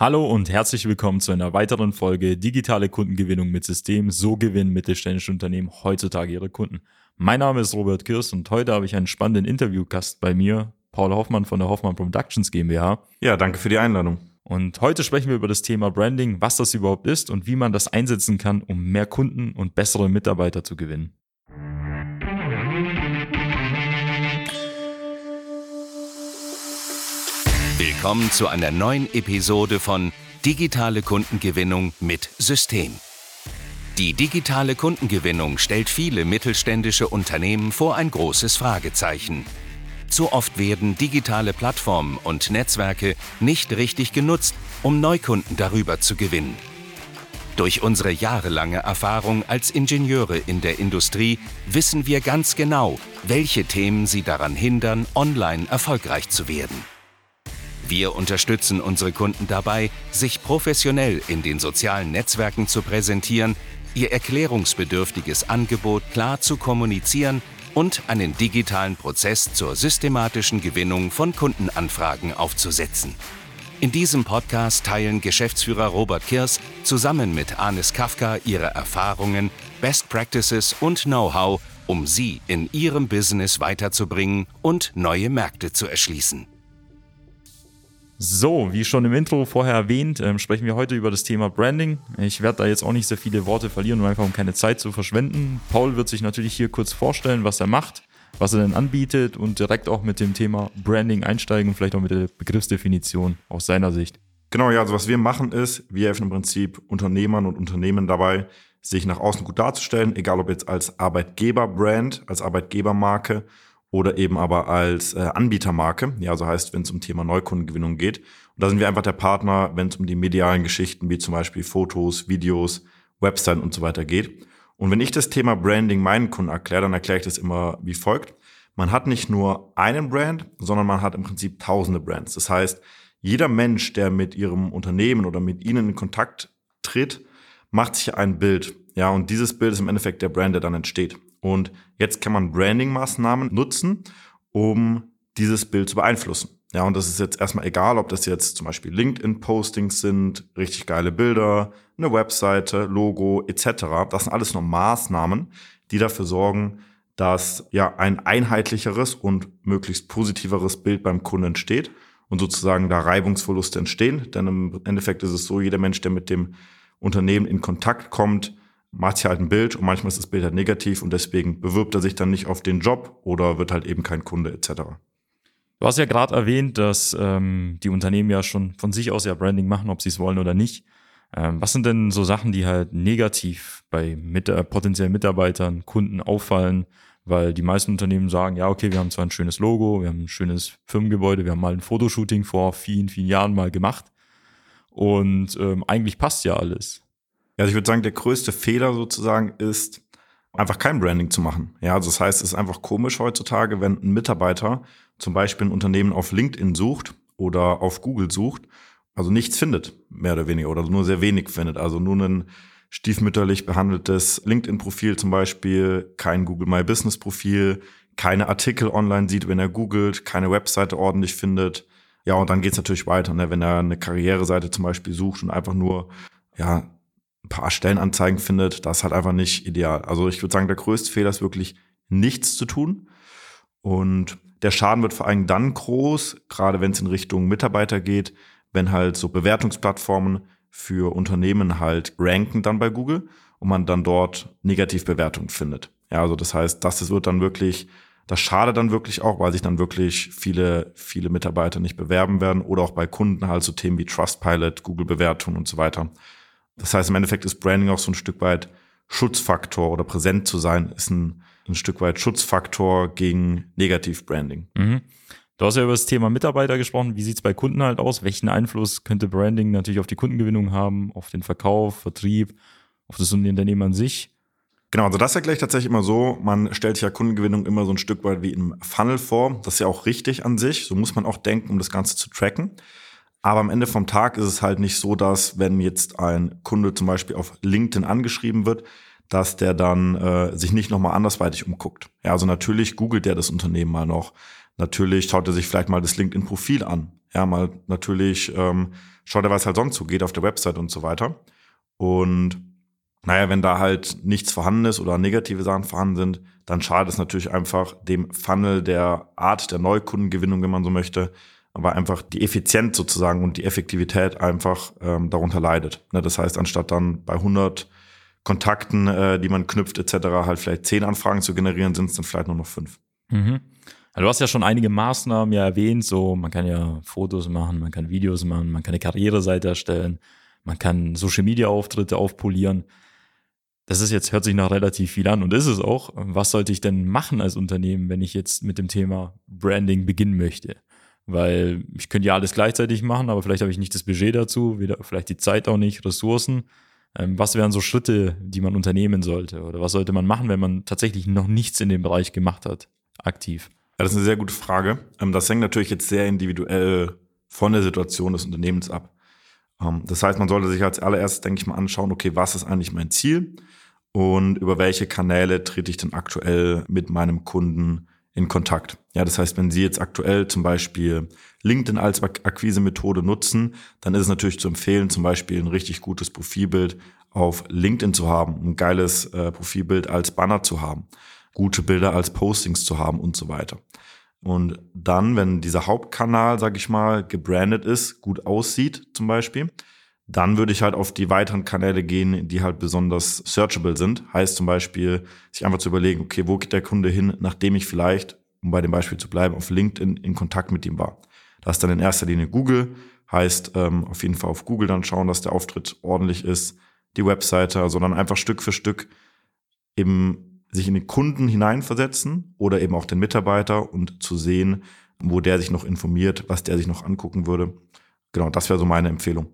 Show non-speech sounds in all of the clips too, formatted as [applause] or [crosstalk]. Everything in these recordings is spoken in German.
Hallo und herzlich willkommen zu einer weiteren Folge Digitale Kundengewinnung mit System. So gewinnen mittelständische Unternehmen heutzutage ihre Kunden. Mein Name ist Robert Kirst und heute habe ich einen spannenden Interviewgast bei mir, Paul Hoffmann von der Hoffmann Productions GmbH. Ja, danke für die Einladung. Und heute sprechen wir über das Thema Branding, was das überhaupt ist und wie man das einsetzen kann, um mehr Kunden und bessere Mitarbeiter zu gewinnen. Willkommen zu einer neuen Episode von Digitale Kundengewinnung mit System. Die digitale Kundengewinnung stellt viele mittelständische Unternehmen vor ein großes Fragezeichen. Zu oft werden digitale Plattformen und Netzwerke nicht richtig genutzt, um Neukunden darüber zu gewinnen. Durch unsere jahrelange Erfahrung als Ingenieure in der Industrie wissen wir ganz genau, welche Themen sie daran hindern, online erfolgreich zu werden. Wir unterstützen unsere Kunden dabei, sich professionell in den sozialen Netzwerken zu präsentieren, ihr erklärungsbedürftiges Angebot klar zu kommunizieren und einen digitalen Prozess zur systematischen Gewinnung von Kundenanfragen aufzusetzen. In diesem Podcast teilen Geschäftsführer Robert Kirs zusammen mit Anis Kafka ihre Erfahrungen, Best Practices und Know-how, um sie in ihrem Business weiterzubringen und neue Märkte zu erschließen. So, wie schon im Intro vorher erwähnt, ähm, sprechen wir heute über das Thema Branding. Ich werde da jetzt auch nicht sehr viele Worte verlieren, um einfach um keine Zeit zu verschwenden. Paul wird sich natürlich hier kurz vorstellen, was er macht, was er denn anbietet und direkt auch mit dem Thema Branding einsteigen und vielleicht auch mit der Begriffsdefinition aus seiner Sicht. Genau, ja, also was wir machen ist, wir helfen im Prinzip Unternehmern und Unternehmen dabei, sich nach außen gut darzustellen, egal ob jetzt als Arbeitgeberbrand, als Arbeitgebermarke oder eben aber als äh, Anbietermarke. Ja, also heißt, wenn es um Thema Neukundengewinnung geht. Und da sind wir einfach der Partner, wenn es um die medialen Geschichten wie zum Beispiel Fotos, Videos, Webseiten und so weiter geht. Und wenn ich das Thema Branding meinen Kunden erkläre, dann erkläre ich das immer wie folgt. Man hat nicht nur einen Brand, sondern man hat im Prinzip tausende Brands. Das heißt, jeder Mensch, der mit ihrem Unternehmen oder mit ihnen in Kontakt tritt, macht sich ein Bild. Ja, und dieses Bild ist im Endeffekt der Brand, der dann entsteht. Und jetzt kann man Branding-Maßnahmen nutzen, um dieses Bild zu beeinflussen. Ja, und das ist jetzt erstmal egal, ob das jetzt zum Beispiel LinkedIn-Postings sind, richtig geile Bilder, eine Webseite, Logo etc. Das sind alles nur Maßnahmen, die dafür sorgen, dass ja ein einheitlicheres und möglichst positiveres Bild beim Kunden entsteht und sozusagen da Reibungsverluste entstehen. Denn im Endeffekt ist es so, jeder Mensch, der mit dem Unternehmen in Kontakt kommt, macht sich halt ein Bild und manchmal ist das Bild halt negativ und deswegen bewirbt er sich dann nicht auf den Job oder wird halt eben kein Kunde etc. Du hast ja gerade erwähnt, dass ähm, die Unternehmen ja schon von sich aus ja Branding machen, ob sie es wollen oder nicht. Ähm, was sind denn so Sachen, die halt negativ bei mit, äh, potenziellen Mitarbeitern, Kunden auffallen? Weil die meisten Unternehmen sagen, ja, okay, wir haben zwar ein schönes Logo, wir haben ein schönes Firmengebäude, wir haben mal ein Fotoshooting vor vielen, vielen Jahren mal gemacht. Und ähm, eigentlich passt ja alles. Also ich würde sagen, der größte Fehler sozusagen ist, einfach kein Branding zu machen. Ja, also das heißt, es ist einfach komisch heutzutage, wenn ein Mitarbeiter zum Beispiel ein Unternehmen auf LinkedIn sucht oder auf Google sucht, also nichts findet, mehr oder weniger, oder nur sehr wenig findet. Also nur ein stiefmütterlich behandeltes LinkedIn-Profil zum Beispiel, kein Google My Business-Profil, keine Artikel online sieht, wenn er googelt, keine Webseite ordentlich findet. Ja, und dann geht's natürlich weiter, ne? wenn er eine Karriereseite zum Beispiel sucht und einfach nur ja, ein paar Stellenanzeigen findet, das ist halt einfach nicht ideal. Also ich würde sagen, der größte Fehler ist wirklich nichts zu tun. Und der Schaden wird vor allem dann groß, gerade wenn es in Richtung Mitarbeiter geht, wenn halt so Bewertungsplattformen für Unternehmen halt ranken dann bei Google und man dann dort Negativbewertungen findet. Ja, also das heißt, das wird dann wirklich, das schadet dann wirklich auch, weil sich dann wirklich viele, viele Mitarbeiter nicht bewerben werden oder auch bei Kunden halt so Themen wie Trustpilot, Google-Bewertungen und so weiter das heißt, im Endeffekt ist Branding auch so ein Stück weit Schutzfaktor oder präsent zu sein, ist ein, ein Stück weit Schutzfaktor gegen Negativ-Branding. Mhm. Du hast ja über das Thema Mitarbeiter gesprochen. Wie sieht's bei Kunden halt aus? Welchen Einfluss könnte Branding natürlich auf die Kundengewinnung haben, auf den Verkauf, Vertrieb, auf das Unternehmen an sich? Genau, also das erkläre ich tatsächlich immer so. Man stellt sich ja Kundengewinnung immer so ein Stück weit wie im Funnel vor. Das ist ja auch richtig an sich. So muss man auch denken, um das Ganze zu tracken. Aber am Ende vom Tag ist es halt nicht so, dass wenn jetzt ein Kunde zum Beispiel auf LinkedIn angeschrieben wird, dass der dann äh, sich nicht nochmal andersweitig umguckt. Ja, also natürlich googelt der das Unternehmen mal noch. Natürlich schaut er sich vielleicht mal das LinkedIn-Profil an. Ja, mal natürlich ähm, schaut er, was halt sonst so geht auf der Website und so weiter. Und naja, wenn da halt nichts vorhanden ist oder negative Sachen vorhanden sind, dann schadet es natürlich einfach dem Funnel der Art der Neukundengewinnung, wenn man so möchte, aber einfach die Effizienz sozusagen und die Effektivität einfach ähm, darunter leidet. Ne, das heißt, anstatt dann bei 100 Kontakten, äh, die man knüpft etc., halt vielleicht 10 Anfragen zu generieren, sind es dann vielleicht nur noch 5. Mhm. Du hast ja schon einige Maßnahmen ja erwähnt, so man kann ja Fotos machen, man kann Videos machen, man kann eine Karriereseite erstellen, man kann Social Media Auftritte aufpolieren. Das ist jetzt, hört sich nach relativ viel an und ist es auch. Was sollte ich denn machen als Unternehmen, wenn ich jetzt mit dem Thema Branding beginnen möchte? Weil ich könnte ja alles gleichzeitig machen, aber vielleicht habe ich nicht das Budget dazu, weder, vielleicht die Zeit auch nicht, Ressourcen. Ähm, was wären so Schritte, die man unternehmen sollte? Oder was sollte man machen, wenn man tatsächlich noch nichts in dem Bereich gemacht hat, aktiv? Ja, das ist eine sehr gute Frage. Ähm, das hängt natürlich jetzt sehr individuell von der Situation des Unternehmens ab. Ähm, das heißt, man sollte sich als allererstes, denke ich mal, anschauen, okay, was ist eigentlich mein Ziel und über welche Kanäle trete ich denn aktuell mit meinem Kunden in Kontakt. Ja, das heißt, wenn Sie jetzt aktuell zum Beispiel LinkedIn als Akquise-Methode nutzen, dann ist es natürlich zu empfehlen, zum Beispiel ein richtig gutes Profilbild auf LinkedIn zu haben, ein geiles äh, Profilbild als Banner zu haben, gute Bilder als Postings zu haben und so weiter. Und dann, wenn dieser Hauptkanal, sag ich mal, gebrandet ist, gut aussieht zum Beispiel, dann würde ich halt auf die weiteren Kanäle gehen, die halt besonders searchable sind. Heißt zum Beispiel, sich einfach zu überlegen, okay, wo geht der Kunde hin, nachdem ich vielleicht, um bei dem Beispiel zu bleiben, auf LinkedIn in Kontakt mit ihm war. Das ist dann in erster Linie Google. Heißt, ähm, auf jeden Fall auf Google dann schauen, dass der Auftritt ordentlich ist, die Webseite, sondern also einfach Stück für Stück eben sich in den Kunden hineinversetzen oder eben auch den Mitarbeiter und zu sehen, wo der sich noch informiert, was der sich noch angucken würde. Genau, das wäre so meine Empfehlung.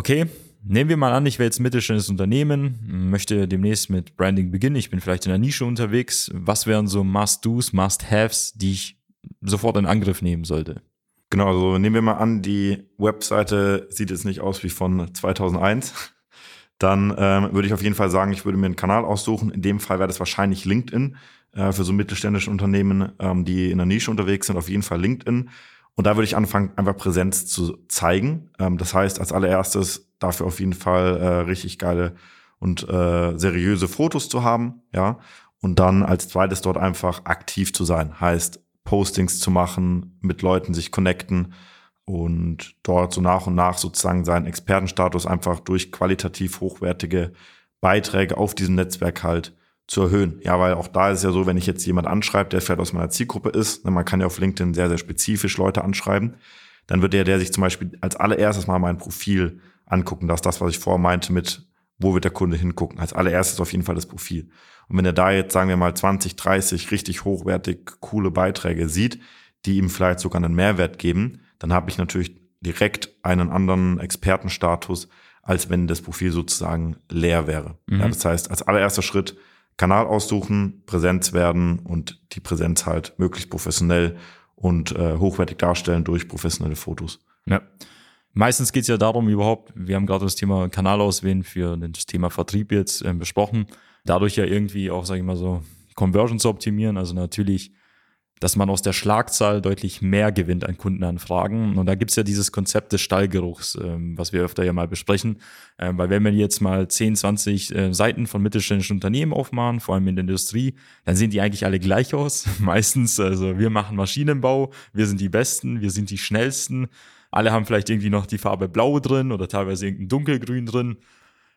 Okay, nehmen wir mal an, ich wäre jetzt mittelständisches Unternehmen, möchte demnächst mit Branding beginnen. Ich bin vielleicht in der Nische unterwegs. Was wären so Must-Dos, Must-Haves, die ich sofort in Angriff nehmen sollte? Genau, also nehmen wir mal an, die Webseite sieht jetzt nicht aus wie von 2001. Dann ähm, würde ich auf jeden Fall sagen, ich würde mir einen Kanal aussuchen. In dem Fall wäre das wahrscheinlich LinkedIn äh, für so mittelständische Unternehmen, ähm, die in der Nische unterwegs sind. Auf jeden Fall LinkedIn. Und da würde ich anfangen, einfach Präsenz zu zeigen. Ähm, das heißt, als allererstes dafür auf jeden Fall äh, richtig geile und äh, seriöse Fotos zu haben, ja. Und dann als zweites dort einfach aktiv zu sein. Heißt, Postings zu machen, mit Leuten sich connecten und dort so nach und nach sozusagen seinen Expertenstatus einfach durch qualitativ hochwertige Beiträge auf diesem Netzwerk halt zu erhöhen. Ja, weil auch da ist es ja so, wenn ich jetzt jemand anschreibe, der vielleicht aus meiner Zielgruppe ist, ne, man kann ja auf LinkedIn sehr, sehr spezifisch Leute anschreiben, dann wird der, der sich zum Beispiel als allererstes mal mein Profil angucken. Das ist das, was ich vorher meinte mit, wo wird der Kunde hingucken. Als allererstes auf jeden Fall das Profil. Und wenn er da jetzt, sagen wir mal, 20, 30 richtig hochwertig coole Beiträge sieht, die ihm vielleicht sogar einen Mehrwert geben, dann habe ich natürlich direkt einen anderen Expertenstatus, als wenn das Profil sozusagen leer wäre. Mhm. Ja, das heißt, als allererster Schritt Kanal aussuchen, Präsenz werden und die Präsenz halt möglichst professionell und äh, hochwertig darstellen durch professionelle Fotos. Ja. Meistens geht es ja darum, überhaupt, wir haben gerade das Thema Kanal auswählen für das Thema Vertrieb jetzt äh, besprochen, dadurch ja irgendwie auch, sage ich mal so, Conversion zu optimieren. Also natürlich dass man aus der Schlagzahl deutlich mehr gewinnt an Kundenanfragen. Und da gibt's ja dieses Konzept des Stallgeruchs, ähm, was wir öfter ja mal besprechen. Ähm, weil wenn wir jetzt mal 10, 20 äh, Seiten von mittelständischen Unternehmen aufmachen, vor allem in der Industrie, dann sehen die eigentlich alle gleich aus. [laughs] Meistens, also wir machen Maschinenbau, wir sind die Besten, wir sind die Schnellsten. Alle haben vielleicht irgendwie noch die Farbe Blau drin oder teilweise irgendein Dunkelgrün drin.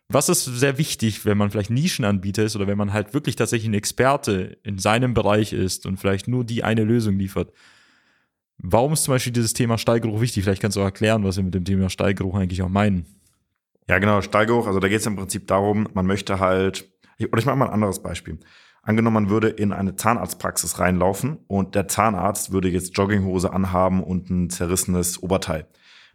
Was ist sehr wichtig, wenn man vielleicht Nischenanbieter ist oder wenn man halt wirklich tatsächlich ein Experte in seinem Bereich ist und vielleicht nur die eine Lösung liefert? Warum ist zum Beispiel dieses Thema Stallgeruch wichtig? Vielleicht kannst du auch erklären, was wir mit dem Thema Stallgeruch eigentlich auch meinen. Ja, genau, Stallgeruch. Also da geht es im Prinzip darum, man möchte halt, oder ich mache mal ein anderes Beispiel. Angenommen, man würde in eine Zahnarztpraxis reinlaufen und der Zahnarzt würde jetzt Jogginghose anhaben und ein zerrissenes Oberteil.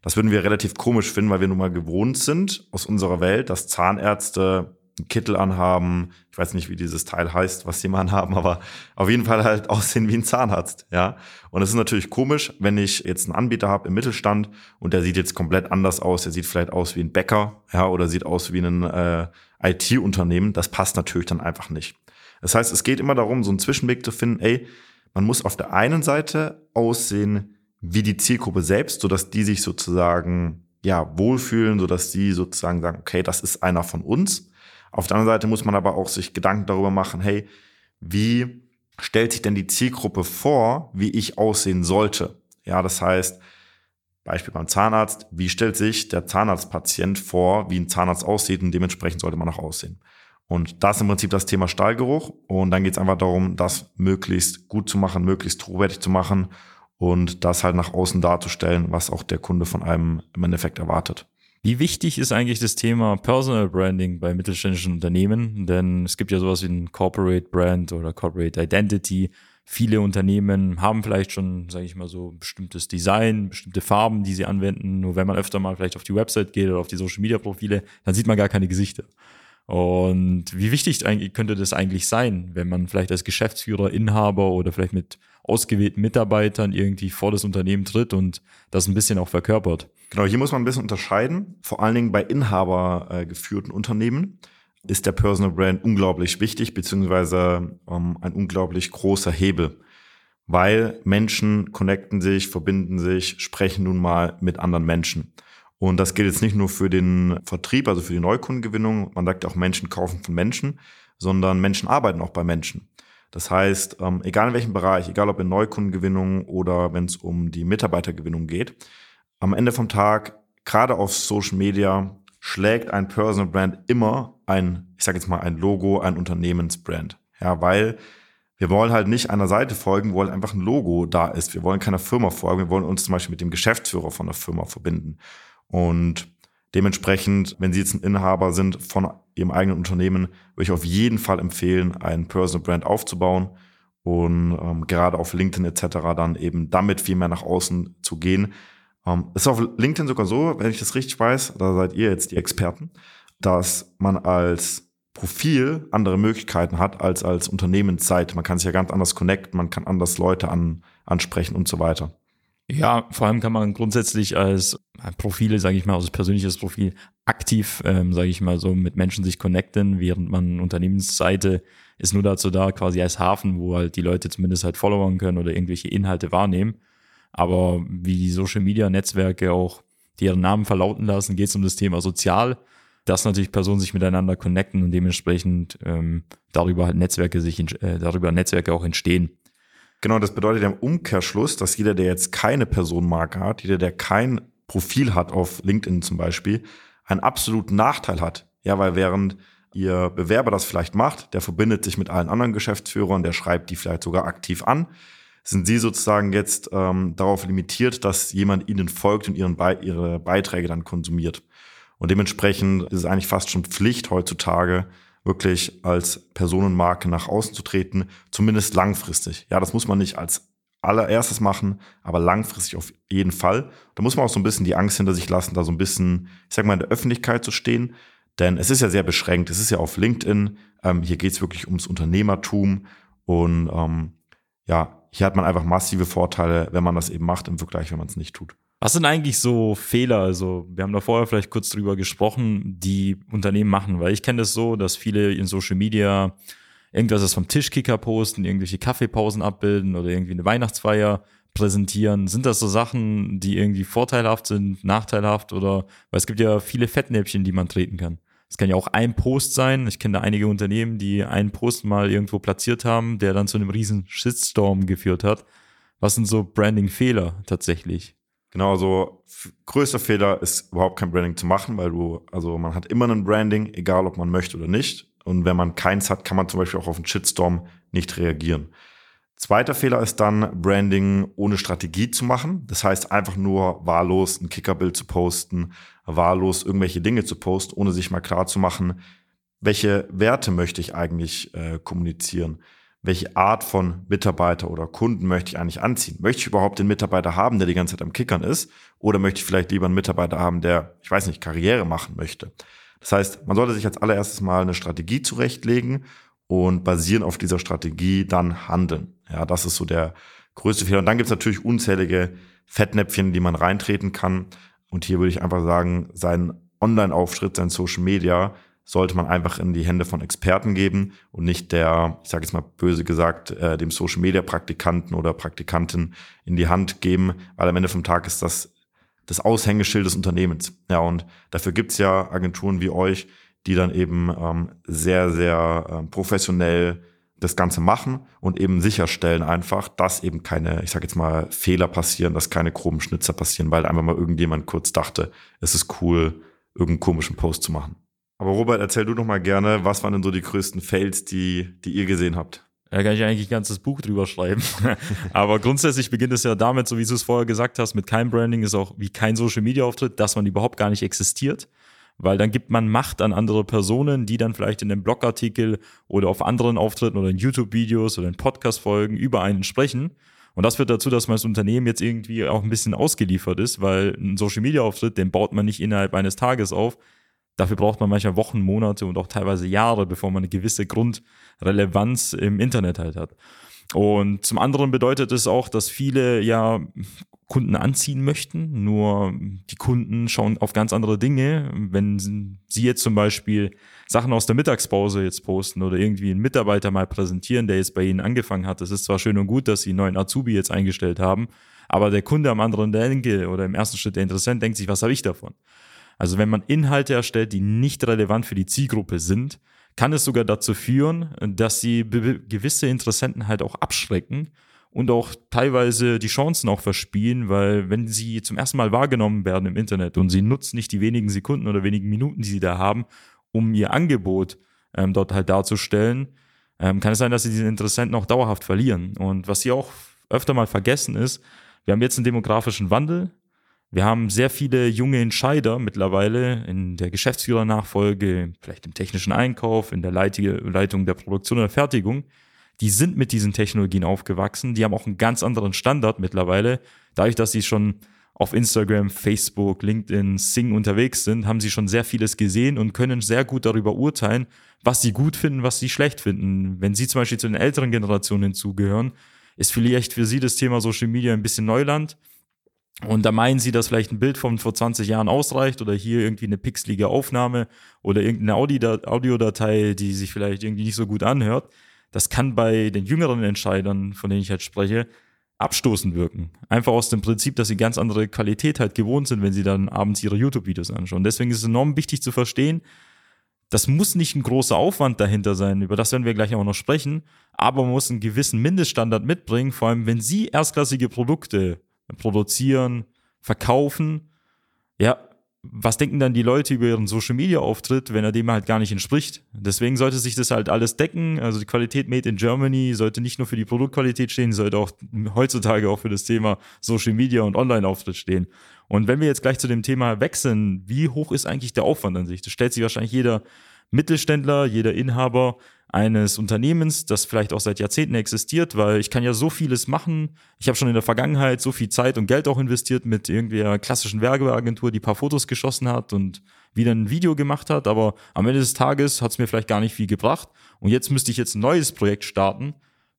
Das würden wir relativ komisch finden, weil wir nun mal gewohnt sind aus unserer Welt, dass Zahnärzte einen Kittel anhaben. Ich weiß nicht, wie dieses Teil heißt, was sie mal anhaben, aber auf jeden Fall halt [laughs] aussehen wie ein Zahnarzt, ja. Und es ist natürlich komisch, wenn ich jetzt einen Anbieter habe im Mittelstand und der sieht jetzt komplett anders aus. Der sieht vielleicht aus wie ein Bäcker, ja, oder sieht aus wie ein äh, IT-Unternehmen. Das passt natürlich dann einfach nicht. Das heißt, es geht immer darum, so einen Zwischenweg zu finden. Ey, man muss auf der einen Seite aussehen wie die Zielgruppe selbst, sodass die sich sozusagen ja wohlfühlen, sodass sie sozusagen sagen, okay, das ist einer von uns. Auf der anderen Seite muss man aber auch sich Gedanken darüber machen, hey, wie stellt sich denn die Zielgruppe vor, wie ich aussehen sollte? Ja, das heißt, Beispiel beim Zahnarzt, wie stellt sich der Zahnarztpatient vor, wie ein Zahnarzt aussieht und dementsprechend sollte man auch aussehen. Und das ist im Prinzip das Thema Stallgeruch. Und dann geht es einfach darum, das möglichst gut zu machen, möglichst hochwertig zu machen und das halt nach außen darzustellen, was auch der Kunde von einem im Endeffekt erwartet. Wie wichtig ist eigentlich das Thema Personal Branding bei mittelständischen Unternehmen? Denn es gibt ja sowas wie ein Corporate Brand oder Corporate Identity. Viele Unternehmen haben vielleicht schon, sage ich mal so, bestimmtes Design, bestimmte Farben, die sie anwenden. Nur wenn man öfter mal vielleicht auf die Website geht oder auf die Social Media Profile, dann sieht man gar keine Gesichter. Und wie wichtig könnte das eigentlich sein, wenn man vielleicht als Geschäftsführer, Inhaber oder vielleicht mit ausgewählten Mitarbeitern irgendwie vor das Unternehmen tritt und das ein bisschen auch verkörpert? Genau, hier muss man ein bisschen unterscheiden. Vor allen Dingen bei inhabergeführten Unternehmen ist der Personal Brand unglaublich wichtig, beziehungsweise ähm, ein unglaublich großer Hebel. Weil Menschen connecten sich, verbinden sich, sprechen nun mal mit anderen Menschen. Und das gilt jetzt nicht nur für den Vertrieb, also für die Neukundengewinnung. Man sagt auch, Menschen kaufen von Menschen, sondern Menschen arbeiten auch bei Menschen. Das heißt, ähm, egal in welchem Bereich, egal ob in Neukundengewinnung oder wenn es um die Mitarbeitergewinnung geht, am Ende vom Tag, gerade auf Social Media, schlägt ein Personal Brand immer ein, ich sage jetzt mal, ein Logo, ein Unternehmensbrand. Ja, weil wir wollen halt nicht einer Seite folgen, wo halt einfach ein Logo da ist. Wir wollen keiner Firma folgen. Wir wollen uns zum Beispiel mit dem Geschäftsführer von der Firma verbinden. Und dementsprechend, wenn Sie jetzt ein Inhaber sind von Ihrem eigenen Unternehmen, würde ich auf jeden Fall empfehlen, einen Personal Brand aufzubauen und ähm, gerade auf LinkedIn etc. dann eben damit viel mehr nach außen zu gehen. Ähm, ist auf LinkedIn sogar so, wenn ich das richtig weiß, da seid ihr jetzt die Experten, dass man als Profil andere Möglichkeiten hat als als Unternehmensseite. Man kann sich ja ganz anders connecten, man kann anders Leute an, ansprechen und so weiter. Ja, vor allem kann man grundsätzlich als Profile, sage ich mal, als persönliches Profil aktiv, ähm, sage ich mal, so mit Menschen sich connecten, während man Unternehmensseite ist nur dazu da, quasi als Hafen, wo halt die Leute zumindest halt followern können oder irgendwelche Inhalte wahrnehmen. Aber wie die Social Media Netzwerke auch deren Namen verlauten lassen, geht es um das Thema sozial, dass natürlich Personen sich miteinander connecten und dementsprechend ähm, darüber halt Netzwerke sich äh, darüber Netzwerke auch entstehen. Genau, das bedeutet ja im Umkehrschluss, dass jeder, der jetzt keine Personenmarke hat, jeder, der kein Profil hat auf LinkedIn zum Beispiel, einen absoluten Nachteil hat. Ja, weil während Ihr Bewerber das vielleicht macht, der verbindet sich mit allen anderen Geschäftsführern, der schreibt die vielleicht sogar aktiv an, sind Sie sozusagen jetzt ähm, darauf limitiert, dass jemand Ihnen folgt und Ihren Be Ihre Beiträge dann konsumiert. Und dementsprechend ist es eigentlich fast schon Pflicht heutzutage, wirklich als Personenmarke nach außen zu treten, zumindest langfristig. Ja, das muss man nicht als allererstes machen, aber langfristig auf jeden Fall. Da muss man auch so ein bisschen die Angst hinter sich lassen, da so ein bisschen, ich sag mal, in der Öffentlichkeit zu stehen. Denn es ist ja sehr beschränkt. Es ist ja auf LinkedIn. Ähm, hier geht es wirklich ums Unternehmertum. Und ähm, ja, hier hat man einfach massive Vorteile, wenn man das eben macht, im Vergleich, wenn man es nicht tut. Was sind eigentlich so Fehler? Also, wir haben da vorher vielleicht kurz drüber gesprochen, die Unternehmen machen, weil ich kenne das so, dass viele in Social Media irgendwas vom Tischkicker posten, irgendwelche Kaffeepausen abbilden oder irgendwie eine Weihnachtsfeier präsentieren. Sind das so Sachen, die irgendwie vorteilhaft sind, nachteilhaft oder, weil es gibt ja viele Fettnäpfchen, die man treten kann. Es kann ja auch ein Post sein. Ich kenne da einige Unternehmen, die einen Post mal irgendwo platziert haben, der dann zu einem riesen Shitstorm geführt hat. Was sind so Branding-Fehler tatsächlich? Genau, also größter Fehler ist überhaupt kein Branding zu machen, weil du, also man hat immer ein Branding, egal ob man möchte oder nicht. Und wenn man keins hat, kann man zum Beispiel auch auf einen Shitstorm nicht reagieren. Zweiter Fehler ist dann, Branding ohne Strategie zu machen. Das heißt, einfach nur wahllos ein Kickerbild zu posten, wahllos irgendwelche Dinge zu posten, ohne sich mal klar zu machen, welche Werte möchte ich eigentlich äh, kommunizieren welche Art von Mitarbeiter oder Kunden möchte ich eigentlich anziehen? Möchte ich überhaupt den Mitarbeiter haben, der die ganze Zeit am Kickern ist? Oder möchte ich vielleicht lieber einen Mitarbeiter haben, der, ich weiß nicht, Karriere machen möchte? Das heißt, man sollte sich als allererstes mal eine Strategie zurechtlegen und basieren auf dieser Strategie dann handeln. Ja, das ist so der größte Fehler. Und dann gibt es natürlich unzählige Fettnäpfchen, die man reintreten kann. Und hier würde ich einfach sagen, sein Online-Auftritt, sein Social Media sollte man einfach in die Hände von Experten geben und nicht der, ich sage jetzt mal böse gesagt, äh, dem Social Media Praktikanten oder Praktikantin in die Hand geben, weil am Ende vom Tag ist das das Aushängeschild des Unternehmens. Ja, und dafür gibt's ja Agenturen wie euch, die dann eben ähm, sehr, sehr ähm, professionell das Ganze machen und eben sicherstellen einfach, dass eben keine, ich sage jetzt mal, Fehler passieren, dass keine groben Schnitzer passieren, weil einfach mal irgendjemand kurz dachte, es ist cool, irgendeinen komischen Post zu machen. Aber Robert, erzähl du doch mal gerne, was waren denn so die größten Fails, die, die ihr gesehen habt? Da kann ich eigentlich ein ganzes Buch drüber schreiben. [laughs] Aber grundsätzlich beginnt es ja damit, so wie du es vorher gesagt hast, mit keinem Branding ist auch wie kein Social Media Auftritt, dass man überhaupt gar nicht existiert. Weil dann gibt man Macht an andere Personen, die dann vielleicht in einem Blogartikel oder auf anderen Auftritten oder in YouTube-Videos oder in Podcast-Folgen über einen sprechen. Und das führt dazu, dass man als Unternehmen jetzt irgendwie auch ein bisschen ausgeliefert ist, weil ein Social Media Auftritt, den baut man nicht innerhalb eines Tages auf. Dafür braucht man manchmal Wochen, Monate und auch teilweise Jahre, bevor man eine gewisse Grundrelevanz im Internet halt hat. Und zum anderen bedeutet es auch, dass viele ja Kunden anziehen möchten, nur die Kunden schauen auf ganz andere Dinge. Wenn sie jetzt zum Beispiel Sachen aus der Mittagspause jetzt posten oder irgendwie einen Mitarbeiter mal präsentieren, der jetzt bei ihnen angefangen hat, das ist zwar schön und gut, dass sie einen neuen Azubi jetzt eingestellt haben, aber der Kunde am anderen denke oder im ersten Schritt der Interessent denkt sich, was habe ich davon? Also wenn man Inhalte erstellt, die nicht relevant für die Zielgruppe sind, kann es sogar dazu führen, dass sie gewisse Interessenten halt auch abschrecken und auch teilweise die Chancen auch verspielen, weil wenn sie zum ersten Mal wahrgenommen werden im Internet und sie nutzen nicht die wenigen Sekunden oder wenigen Minuten, die sie da haben, um ihr Angebot ähm, dort halt darzustellen, ähm, kann es sein, dass sie diesen Interessenten auch dauerhaft verlieren. Und was sie auch öfter mal vergessen ist, wir haben jetzt einen demografischen Wandel. Wir haben sehr viele junge Entscheider mittlerweile in der Geschäftsführernachfolge, vielleicht im technischen Einkauf, in der Leitung der Produktion oder Fertigung, die sind mit diesen Technologien aufgewachsen, die haben auch einen ganz anderen Standard mittlerweile. Dadurch, dass sie schon auf Instagram, Facebook, LinkedIn, Sing unterwegs sind, haben sie schon sehr vieles gesehen und können sehr gut darüber urteilen, was sie gut finden, was sie schlecht finden. Wenn sie zum Beispiel zu den älteren Generationen hinzugehören, ist vielleicht für sie das Thema Social Media ein bisschen Neuland. Und da meinen sie, dass vielleicht ein Bild von vor 20 Jahren ausreicht oder hier irgendwie eine pixelige Aufnahme oder irgendeine Audiodatei, die sich vielleicht irgendwie nicht so gut anhört das kann bei den jüngeren Entscheidern, von denen ich halt spreche, abstoßend wirken. Einfach aus dem Prinzip, dass sie ganz andere Qualität halt gewohnt sind, wenn sie dann abends ihre YouTube-Videos anschauen. Deswegen ist es enorm wichtig zu verstehen, das muss nicht ein großer Aufwand dahinter sein, über das werden wir gleich auch noch sprechen, aber man muss einen gewissen Mindeststandard mitbringen, vor allem wenn Sie erstklassige Produkte produzieren, verkaufen, ja, was denken dann die Leute über ihren Social Media Auftritt, wenn er dem halt gar nicht entspricht? Deswegen sollte sich das halt alles decken. Also die Qualität Made in Germany sollte nicht nur für die Produktqualität stehen, sollte auch heutzutage auch für das Thema Social Media und Online-Auftritt stehen. Und wenn wir jetzt gleich zu dem Thema wechseln, wie hoch ist eigentlich der Aufwand an sich? Das stellt sich wahrscheinlich jeder Mittelständler, jeder Inhaber eines Unternehmens, das vielleicht auch seit Jahrzehnten existiert, weil ich kann ja so vieles machen. Ich habe schon in der Vergangenheit so viel Zeit und Geld auch investiert mit irgendeiner klassischen Werbeagentur, die paar Fotos geschossen hat und wieder ein Video gemacht hat, aber am Ende des Tages hat es mir vielleicht gar nicht viel gebracht. Und jetzt müsste ich jetzt ein neues Projekt starten.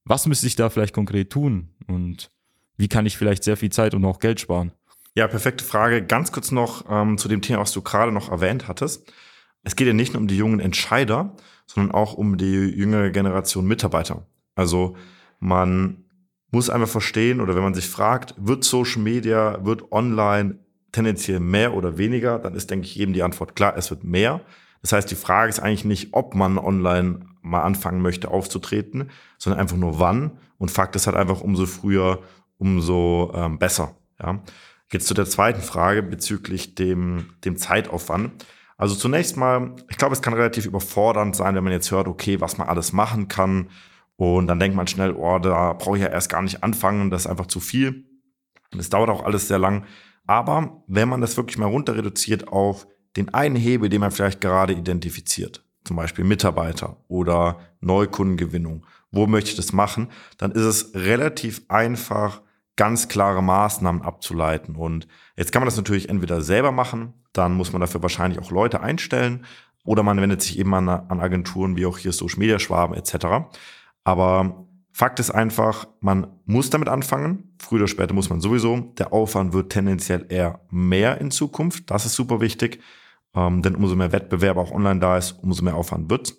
Was müsste ich da vielleicht konkret tun? Und wie kann ich vielleicht sehr viel Zeit und auch Geld sparen? Ja, perfekte Frage. Ganz kurz noch ähm, zu dem Thema, was du gerade noch erwähnt hattest. Es geht ja nicht nur um die jungen Entscheider, sondern auch um die jüngere Generation Mitarbeiter. Also man muss einfach verstehen oder wenn man sich fragt, wird Social Media, wird online tendenziell mehr oder weniger, dann ist, denke ich, jedem die Antwort klar, es wird mehr. Das heißt, die Frage ist eigentlich nicht, ob man online mal anfangen möchte aufzutreten, sondern einfach nur wann. Und Fakt ist halt einfach, umso früher, umso ähm, besser. Ja. Jetzt zu der zweiten Frage bezüglich dem, dem Zeitaufwand. Also zunächst mal, ich glaube, es kann relativ überfordernd sein, wenn man jetzt hört, okay, was man alles machen kann. Und dann denkt man schnell, oh, da brauche ich ja erst gar nicht anfangen, das ist einfach zu viel. Und es dauert auch alles sehr lang. Aber wenn man das wirklich mal runter reduziert auf den einen Hebel, den man vielleicht gerade identifiziert, zum Beispiel Mitarbeiter oder Neukundengewinnung, wo möchte ich das machen, dann ist es relativ einfach, ganz klare Maßnahmen abzuleiten. Und jetzt kann man das natürlich entweder selber machen, dann muss man dafür wahrscheinlich auch Leute einstellen, oder man wendet sich eben an, an Agenturen wie auch hier Social Media Schwaben etc. Aber Fakt ist einfach, man muss damit anfangen. Früher oder später muss man sowieso. Der Aufwand wird tendenziell eher mehr in Zukunft. Das ist super wichtig. Ähm, denn umso mehr Wettbewerb auch online da ist, umso mehr Aufwand wird.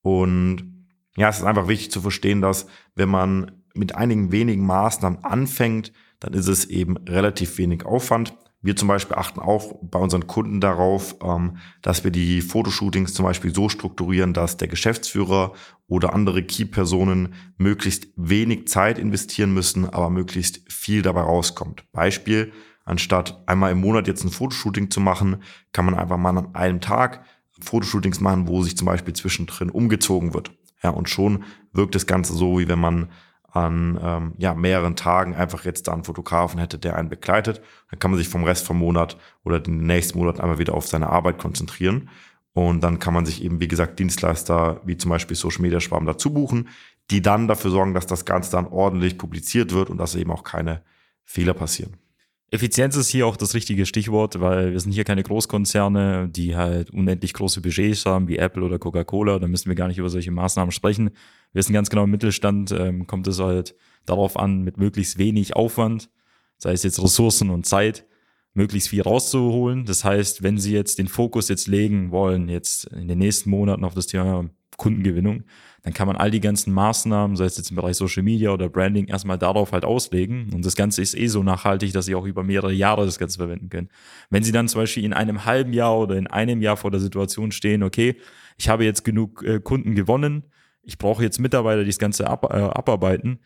Und ja, es ist einfach wichtig zu verstehen, dass wenn man mit einigen wenigen Maßnahmen anfängt, dann ist es eben relativ wenig Aufwand. Wir zum Beispiel achten auch bei unseren Kunden darauf, ähm, dass wir die Fotoshootings zum Beispiel so strukturieren, dass der Geschäftsführer oder andere Key-Personen möglichst wenig Zeit investieren müssen, aber möglichst viel dabei rauskommt. Beispiel, anstatt einmal im Monat jetzt ein Fotoshooting zu machen, kann man einfach mal an einem Tag Fotoshootings machen, wo sich zum Beispiel zwischendrin umgezogen wird. Ja, und schon wirkt das Ganze so, wie wenn man an ähm, ja, mehreren Tagen einfach jetzt da einen Fotografen hätte, der einen begleitet. Dann kann man sich vom Rest vom Monat oder den nächsten Monat einmal wieder auf seine Arbeit konzentrieren. Und dann kann man sich eben, wie gesagt, Dienstleister wie zum Beispiel Social Media Schwarm dazu buchen, die dann dafür sorgen, dass das Ganze dann ordentlich publiziert wird und dass eben auch keine Fehler passieren. Effizienz ist hier auch das richtige Stichwort, weil wir sind hier keine Großkonzerne, die halt unendlich große Budgets haben, wie Apple oder Coca-Cola. Da müssen wir gar nicht über solche Maßnahmen sprechen. Wir sind ganz genau im Mittelstand, ähm, kommt es halt darauf an, mit möglichst wenig Aufwand, sei es jetzt Ressourcen und Zeit, möglichst viel rauszuholen. Das heißt, wenn Sie jetzt den Fokus jetzt legen wollen, jetzt in den nächsten Monaten auf das Thema Kundengewinnung, dann kann man all die ganzen Maßnahmen, sei es jetzt im Bereich Social Media oder Branding, erstmal darauf halt auslegen. Und das Ganze ist eh so nachhaltig, dass Sie auch über mehrere Jahre das Ganze verwenden können. Wenn Sie dann zum Beispiel in einem halben Jahr oder in einem Jahr vor der Situation stehen, okay, ich habe jetzt genug äh, Kunden gewonnen, ich brauche jetzt Mitarbeiter, die das Ganze ab, äh, abarbeiten,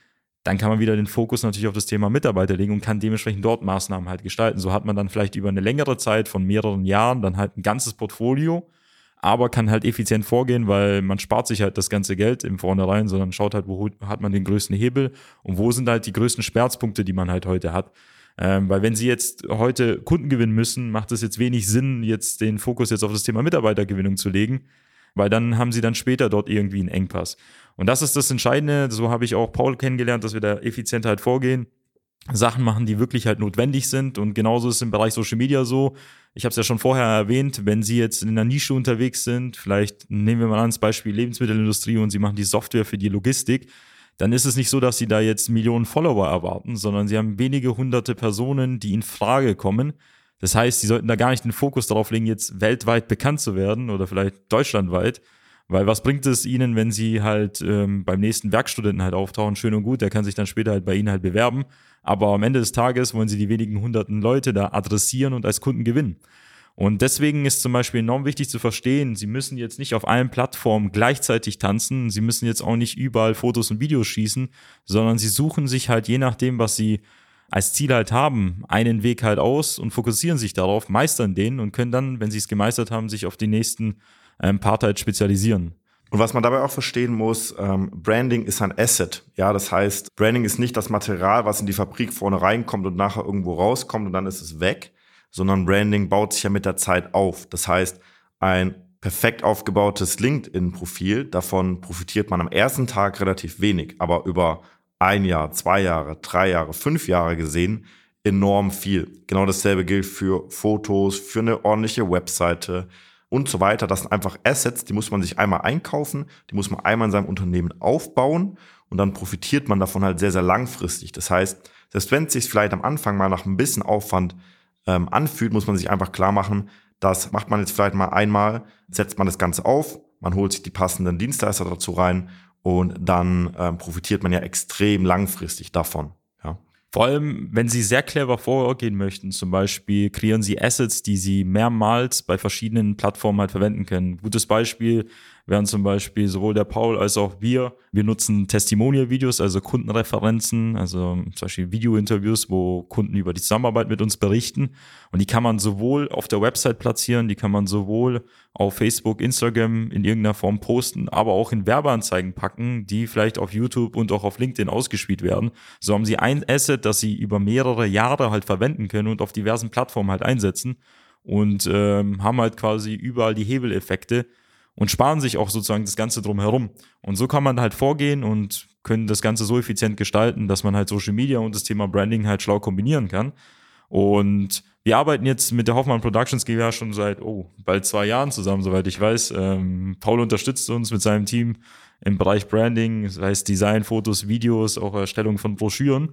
dann kann man wieder den Fokus natürlich auf das Thema Mitarbeiter legen und kann dementsprechend dort Maßnahmen halt gestalten. So hat man dann vielleicht über eine längere Zeit von mehreren Jahren dann halt ein ganzes Portfolio, aber kann halt effizient vorgehen, weil man spart sich halt das ganze Geld im Vornherein, sondern schaut halt, wo hat man den größten Hebel und wo sind halt die größten Schmerzpunkte, die man halt heute hat. Ähm, weil wenn Sie jetzt heute Kunden gewinnen müssen, macht es jetzt wenig Sinn, jetzt den Fokus jetzt auf das Thema Mitarbeitergewinnung zu legen, weil dann haben Sie dann später dort irgendwie einen Engpass. Und das ist das Entscheidende. So habe ich auch Paul kennengelernt, dass wir da effizient halt vorgehen. Sachen machen, die wirklich halt notwendig sind. Und genauso ist es im Bereich Social Media so. Ich habe es ja schon vorher erwähnt, wenn Sie jetzt in einer Nische unterwegs sind, vielleicht nehmen wir mal an, das Beispiel Lebensmittelindustrie und Sie machen die Software für die Logistik, dann ist es nicht so, dass Sie da jetzt Millionen Follower erwarten, sondern Sie haben wenige hunderte Personen, die in Frage kommen. Das heißt, Sie sollten da gar nicht den Fokus darauf legen, jetzt weltweit bekannt zu werden oder vielleicht deutschlandweit, weil was bringt es ihnen, wenn sie halt ähm, beim nächsten Werkstudenten halt auftauchen? Schön und gut, der kann sich dann später halt bei ihnen halt bewerben. Aber am Ende des Tages wollen sie die wenigen hunderten Leute da adressieren und als Kunden gewinnen. Und deswegen ist zum Beispiel enorm wichtig zu verstehen, Sie müssen jetzt nicht auf allen Plattformen gleichzeitig tanzen, Sie müssen jetzt auch nicht überall Fotos und Videos schießen, sondern Sie suchen sich halt je nachdem, was Sie als Ziel halt haben, einen Weg halt aus und fokussieren sich darauf, meistern den und können dann, wenn Sie es gemeistert haben, sich auf die nächsten ähm, Part halt spezialisieren. Und was man dabei auch verstehen muss, ähm, Branding ist ein Asset. Ja, das heißt, Branding ist nicht das Material, was in die Fabrik vorne reinkommt und nachher irgendwo rauskommt und dann ist es weg, sondern Branding baut sich ja mit der Zeit auf. Das heißt, ein perfekt aufgebautes LinkedIn-Profil, davon profitiert man am ersten Tag relativ wenig, aber über ein Jahr, zwei Jahre, drei Jahre, fünf Jahre gesehen enorm viel. Genau dasselbe gilt für Fotos, für eine ordentliche Webseite, und so weiter. Das sind einfach Assets, die muss man sich einmal einkaufen, die muss man einmal in seinem Unternehmen aufbauen und dann profitiert man davon halt sehr, sehr langfristig. Das heißt, selbst wenn es sich vielleicht am Anfang mal nach ein bisschen Aufwand ähm, anfühlt, muss man sich einfach klar machen, das macht man jetzt vielleicht mal einmal, setzt man das Ganze auf, man holt sich die passenden Dienstleister dazu rein und dann ähm, profitiert man ja extrem langfristig davon. Vor allem, wenn Sie sehr clever vorgehen möchten, zum Beispiel kreieren Sie Assets, die Sie mehrmals bei verschiedenen Plattformen halt verwenden können. Gutes Beispiel wären zum Beispiel sowohl der Paul als auch wir. Wir nutzen Testimonial-Videos, also Kundenreferenzen, also zum Beispiel Video-Interviews, wo Kunden über die Zusammenarbeit mit uns berichten. Und die kann man sowohl auf der Website platzieren, die kann man sowohl auf Facebook, Instagram in irgendeiner Form posten, aber auch in Werbeanzeigen packen, die vielleicht auf YouTube und auch auf LinkedIn ausgespielt werden. So haben sie ein Asset, das sie über mehrere Jahre halt verwenden können und auf diversen Plattformen halt einsetzen und ähm, haben halt quasi überall die Hebeleffekte, und sparen sich auch sozusagen das Ganze drumherum. Und so kann man halt vorgehen und können das Ganze so effizient gestalten, dass man halt Social Media und das Thema Branding halt schlau kombinieren kann. Und wir arbeiten jetzt mit der Hoffmann Productions GmbH schon seit, oh, bald zwei Jahren zusammen, soweit ich weiß. Ähm, Paul unterstützt uns mit seinem Team im Bereich Branding, das heißt Design, Fotos, Videos, auch Erstellung von Broschüren.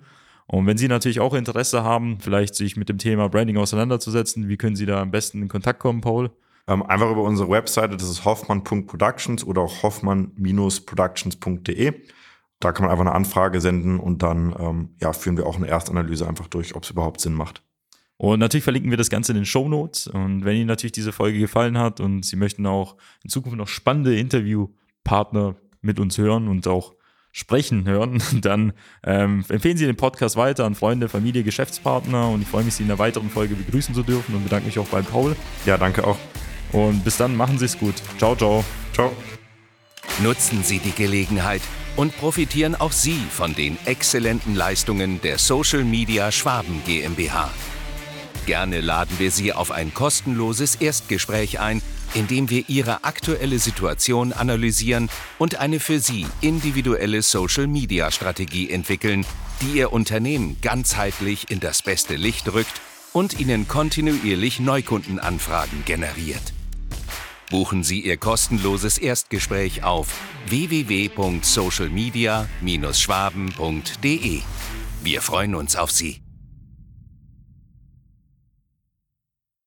Und wenn Sie natürlich auch Interesse haben, vielleicht sich mit dem Thema Branding auseinanderzusetzen, wie können Sie da am besten in Kontakt kommen, Paul? Ähm, einfach über unsere Webseite, das ist hoffmann.productions oder auch hoffmann-productions.de. Da kann man einfach eine Anfrage senden und dann ähm, ja, führen wir auch eine Erstanalyse einfach durch, ob es überhaupt Sinn macht. Und natürlich verlinken wir das Ganze in den Show Notes. Und wenn Ihnen natürlich diese Folge gefallen hat und Sie möchten auch in Zukunft noch spannende Interviewpartner mit uns hören und auch sprechen hören, [laughs] dann ähm, empfehlen Sie den Podcast weiter an Freunde, Familie, Geschäftspartner und ich freue mich, Sie in einer weiteren Folge begrüßen zu dürfen und bedanke mich auch bei Paul. Ja, danke auch. Und bis dann, machen Sie es gut. Ciao, ciao. Ciao. Nutzen Sie die Gelegenheit und profitieren auch Sie von den exzellenten Leistungen der Social Media Schwaben GmbH. Gerne laden wir Sie auf ein kostenloses Erstgespräch ein, in dem wir Ihre aktuelle Situation analysieren und eine für Sie individuelle Social-Media-Strategie entwickeln, die Ihr Unternehmen ganzheitlich in das beste Licht rückt und Ihnen kontinuierlich Neukundenanfragen generiert. Buchen Sie Ihr kostenloses Erstgespräch auf www.socialmedia-schwaben.de. Wir freuen uns auf Sie.